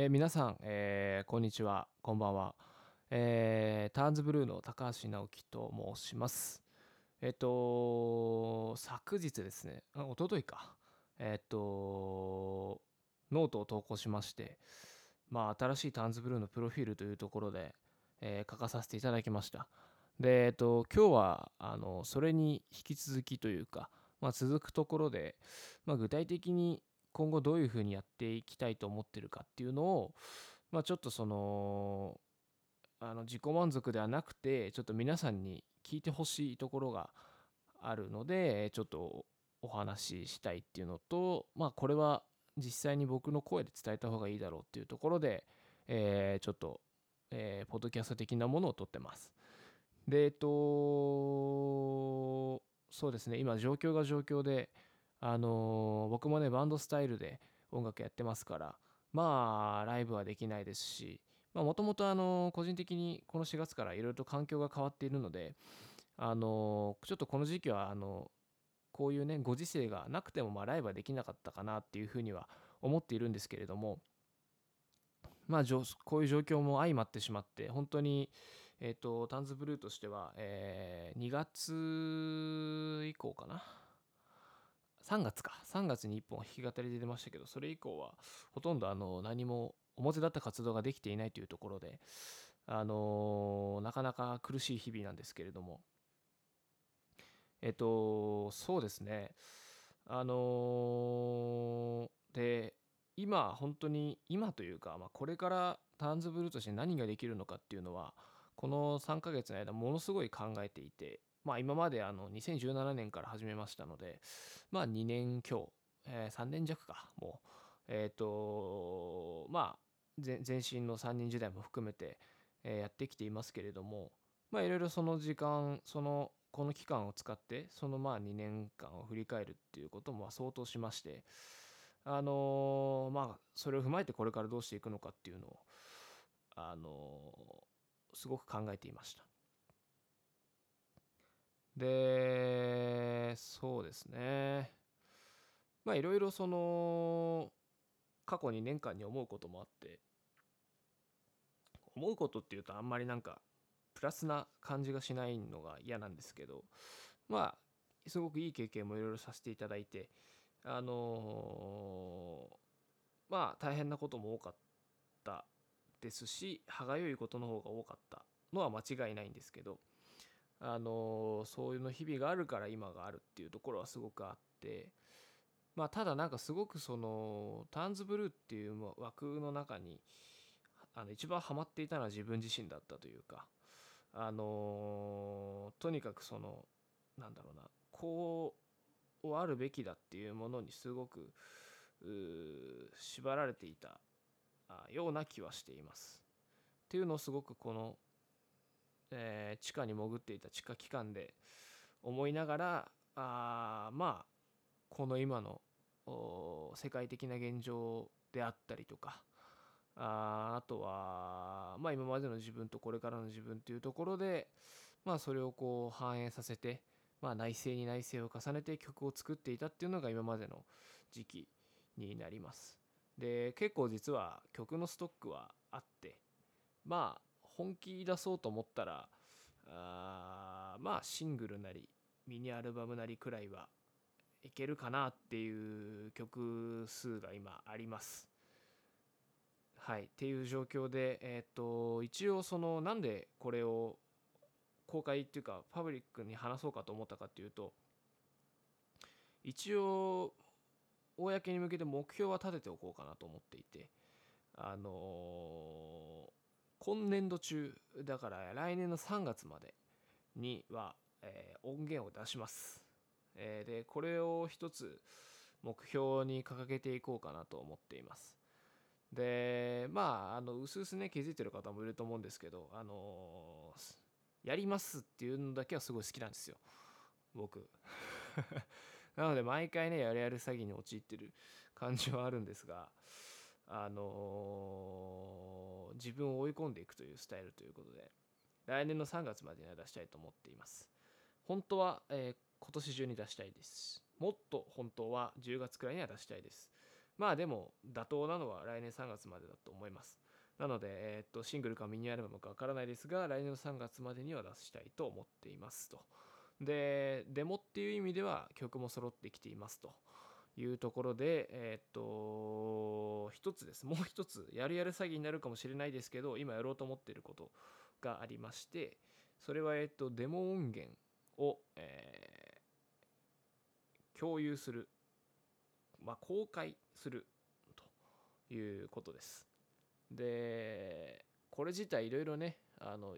えー皆さん、えーこんにちは、こんばんは。えーターンズブルーの高橋直樹と申します。えっ、と、昨日ですね、あ一昨日か。えっ、と、ノートを投稿しまして、まあ、新しいターンズブルーのプロフィールというところで、え書かさせていただきました。で、えっ、と、今日は、あの、それに引き続きというか、まあ、続くところで、まあ、具体的に今後どういうふうにやっていきたいと思ってるかっていうのを、まあ、ちょっとそのあの自己満足ではなくてちょっと皆さんに聞いてほしいところがあるのでちょっとお話ししたいっていうのとまあこれは実際に僕の声で伝えた方がいいだろうっていうところで、えーちょっと、えーポッドキャスト的なものを撮ってます。でえっとそうですね今状況が状況であのー僕もねバンドスタイルで音楽やってますからまあライブはできないですしまあもともとあの個人的にこの4月からいろいろと環境が変わっているのであのーちょっとこの時期はあのこういうねご時世がなくてもまあライブはできなかったかなっていうふうには思っているんですけれどもまあこういう状況も相まってしまって本当にえっ、とタンズブルーとしては、え2月以降かな3月か。3月に1本弾き語りで出ましたけどそれ以降はほとんどあの何も表立った活動ができていないというところであのなかなか苦しい日々なんですけれども。えっとそうですね。あので今本当に今というか、まあ、これからターンズブルーとして何ができるのかっていうのはこの3ヶ月の間ものすごい考えていてまあ今まであの2017年から始めましたのでまあ2年強、えー3年弱かもうえっ、とまあ前身の3人時代も含めて、えーやってきていますけれどもまあいろいろその時間そのこの期間を使ってそのまあ2年間を振り返るっていうことも相当しましてあのまあそれを踏まえてこれからどうしていくのかっていうのをあのすごく考えていました。でそうですね。まあいろいろその過去2年間に思うこともあって思うことっていうとあんまりなんかプラスな感じがしないのが嫌なんですけどまあすごくいい経験もいろいろさせていただいてあのーまあ大変なことも多かったですし歯がゆいことの方が多かったのは間違いないんですけどあのそういうの日々があるから今があるっていうところはすごくあってまあただなんかすごくそのターンズブルーっていう枠の中にあの一番ハマっていたのは自分自身だったというかあのとにかくそのなんだろうなこうあるべきだっていうものにすごく縛られていたような気はしています。っていうのをすごくこのえー地下に潜っていた地下機関で思いながらあまあこの今の世界的な現状であったりとかああとはまあ今までの自分とこれからの自分というところでまあそれをこう反映させてまあ内省に内省を重ねて曲を作っていたっていうのが今までの時期になります。で結構実は曲のストックはあってまあ本気出そうと思ったらあーまあシングルなりミニアルバムなりくらいはいけるかなっていう曲数が今あります。はいっていう状況でえっ、と一応そのなんでこれを公開っていうかパブリックに話そうかと思ったかっていうと一応公に向けて目標は立てておこうかなと思っていてあのー今年度中だから来年の3月までには、えー音源を出します、えーでこれを一つ目標に掲げていこうかなと思っています。でまああの薄々ね気づいてる方もいると思うんですけどあのーやりますっていうのだけはすごい好きなんですよ。僕。なので毎回ねやるやる詐欺に陥ってる感じはあるんですがあのー自分を追い込んでいくというスタイルということで来年の3月までには出したいと思っています。本当は、えー今年中に出したいです。もっと本当は10月くらいには出したいです。まあでも妥当なのは来年3月までだと思います。なので、えっとシングルかミニアルバムかわからないですが来年の3月までには出したいと思っていますと。でデモっていう意味では曲も揃ってきていますと。いうところでえっと一つです。もう一つやるやる詐欺になるかもしれないですけど今やろうと思っていることがありましてそれはえっとデモ音源を、えー、共有するまあ公開するということです。でこれ自体いろいろねあの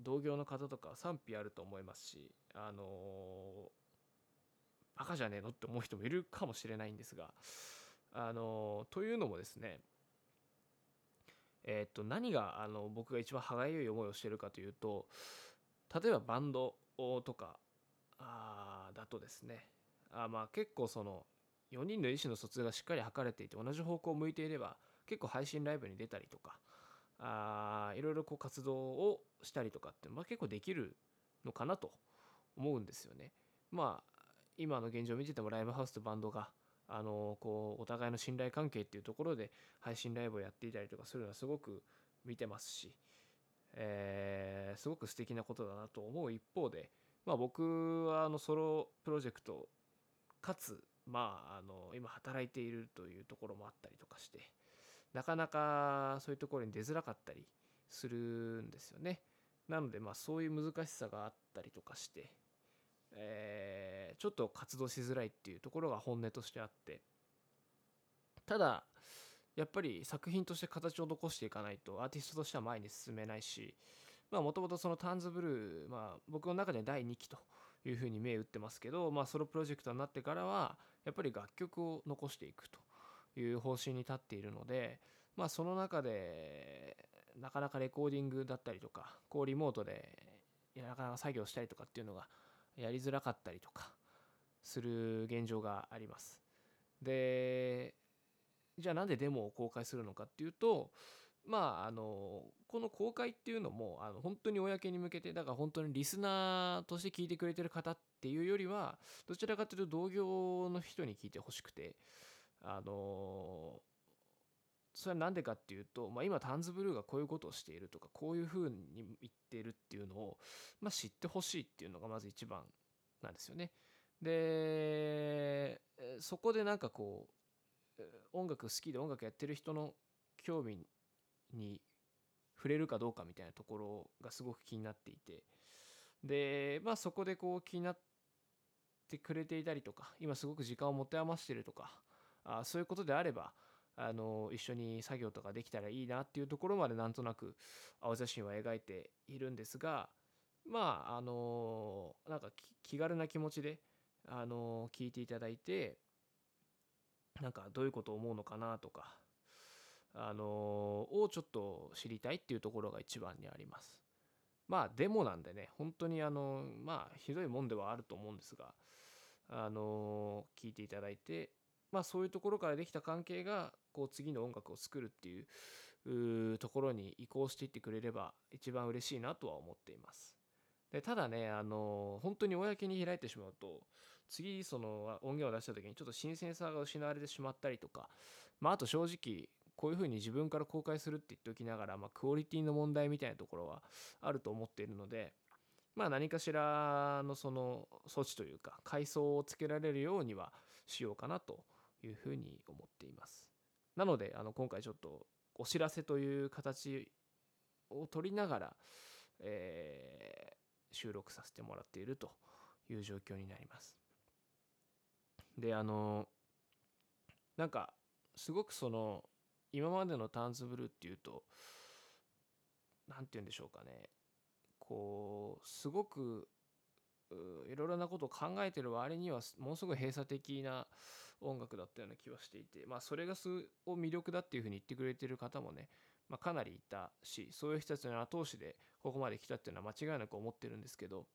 同業の方とか賛否あると思いますしあのバカじゃねえのって思う人もいるかもしれないんですがあのというのもですねえっと何があの僕が一番歯がゆい思いをしてるかというと例えばバンドとかあだとですねあまあ結構その4人の意思の疎通がしっかり図れていて同じ方向を向いていれば結構配信ライブに出たりとかあいろいろこう活動をしたりとかってまあ結構できるのかなと思うんですよね。まあ今の現状を見ててもライブハウスとバンドがあのこうお互いの信頼関係っていうところで配信ライブをやっていたりとかするのはすごく見てますし、えー、すごく素敵なことだなと思う一方で、まあ、僕はあのソロプロジェクトかつまああの今働いているというところもあったりとかして。なかなかそういうところに出づらかったりするんですよね。なのでまあそういう難しさがあったりとかして、えー、ちょっと活動しづらいっていうところが本音としてあって。ただやっぱり作品として形を残していかないとアーティストとしては前に進めないしまあもともとそのターンズブルー、まあ、僕の中で第2期というふうに銘打ってますけど、まあ、ソロプロジェクトになってからはやっぱり楽曲を残していくという方針に立っているので、まあ、その中でなかなかレコーディングだったりとかこうリモートでなかなか作業したりとかっていうのがやりづらかったりとかする現状があります。でじゃあなんでデモを公開するのかっていうとまああのこの公開っていうのもあの本当に公に向けてだから本当にリスナーとして聞いてくれてる方っていうよりはどちらかというと同業の人に聞いてほしくてあのそれは何でかっていうと、まあ、今タンズブルーがこういうことをしているとかこういうふうに言っているっていうのを、まあ、知ってほしいっていうのがまず一番なんですよね。でそこでなんかこう音楽好きで音楽やってる人の興味に触れるかどうかみたいなところがすごく気になっていてでまあそこでこう気になってくれていたりとか今すごく時間を持て余してるとかあそういうことであればあの一緒に作業とかできたらいいなっていうところまでなんとなく青写真は描いているんですがまああのなんか気軽な気持ちであの聞いていただいてなんかどういうことを思うのかなとかあのをちょっと知りたいっていうところが一番にあります。まあデモなんでね本当にあのまあひどいもんではあると思うんですがあの聞いていただいてまあそういうところからできた関係がこう次の音楽を作るっていうところに移行していってくれれば一番嬉しいなとは思っています。でただねあの本当に公に開いてしまうと次その音源を出した時にちょっと新鮮さが失われてしまったりとかまああと正直こういうふうに自分から公開するって言っておきながら、まあ、クオリティの問題みたいなところはあると思っているのでまあ何かしらのその措置というか階層をつけられるようにはしようかなというふうに思っています。なのであの今回ちょっとお知らせという形を取りながら、えー、収録させてもらっているという状況になります。であのなんかすごくその今までのターンズブルーっていうと何て言うんでしょうかねこうすごくいろいろなことを考えてる割にはものすごい閉鎖的な音楽だったような気はしていて、まあ、それがすを魅力だっていうふうに言ってくれてる方もね、まあ、かなりいたしそういう人たちの後押しでここまで来たっていうのは間違いなく思ってるんですけど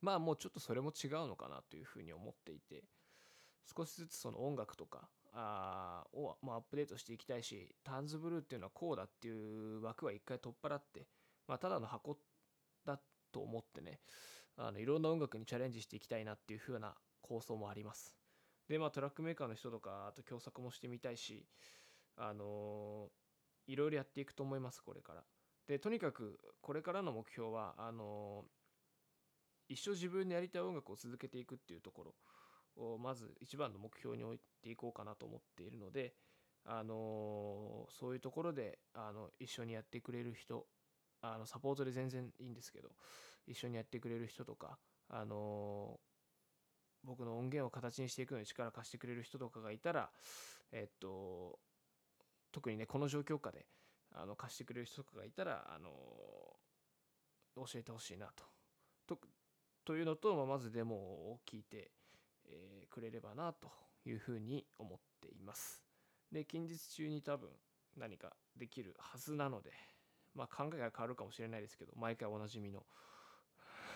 まあもうちょっとそれも違うのかなというふうに思っていて少しずつその音楽とかあを、まあ、アップデートしていきたいしタンズブルーっていうのはこうだっていう枠は一回取っ払って、まあ、ただの箱だと思ってねあのいろんな音楽にチャレンジしていきたいなっていう風な構想もあります。でまあトラックメーカーの人とかあと共作もしてみたいしあのいろいろやっていくと思いますこれからでとにかくこれからの目標はあの一生自分でやりたい音楽を続けていくっていうところをまず一番の目標に置いていこうかなと思っているのであのそういうところであの一緒にやってくれる人あのサポートで全然いいんですけど一緒にやってくれる人とかあの僕の音源を形にしていくのに力貸してくれる人とかがいたらえっと特にねこの状況下であの貸してくれる人とかがいたらあの教えてほしいなと。とというのと、まあ、まずデモを聞いて、えー、くれればなというふうに思っています。で近日中に多分何かできるはずなのでまあ考えが変わるかもしれないですけど毎回おなじみの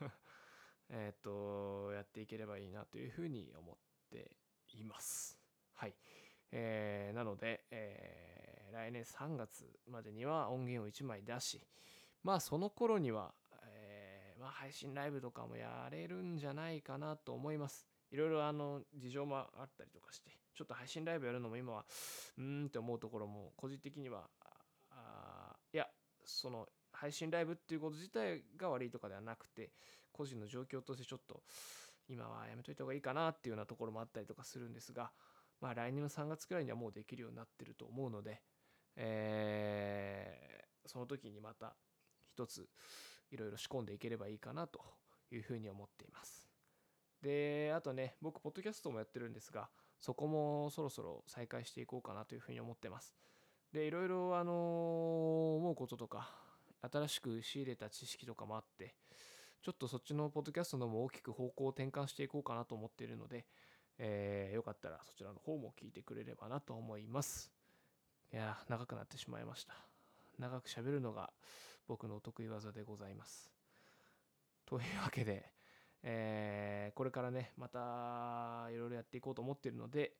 えっとやっていければいいなというふうに思っています。はい。えー、なので、えー、来年3月までには音源を1枚出しまあその頃には、えー、まあ、配信ライブとかもやれるんじゃないかなと思います。いろいろあの事情もあったりとかしてちょっと配信ライブやるのも今はうーんって思うところも個人的にはその配信ライブっていうこと自体が悪いとかではなくて個人の状況としてちょっと今はやめといた方がいいかなっていうようなところもあったりとかするんですがまあ来年の3月くらいにはもうできるようになってると思うので、え、その時にまた一ついろいろ仕込んでいければいいかなというふうに思っています。であとね僕ポッドキャストもやってるんですがそこもそろそろ再開していこうかなというふうに思ってます。でいろいろあの思うこととか新しく仕入れた知識とかもあってちょっとそっちのポッドキャストのも大きく方向を転換していこうかなと思っているので、えー、よかったらそちらの方も聞いてくれればなと思います。いや長くなってしまいました。長く喋るのが僕のお得意技でございます。というわけで、えー、これからねまたいろいろやっていこうと思っているので、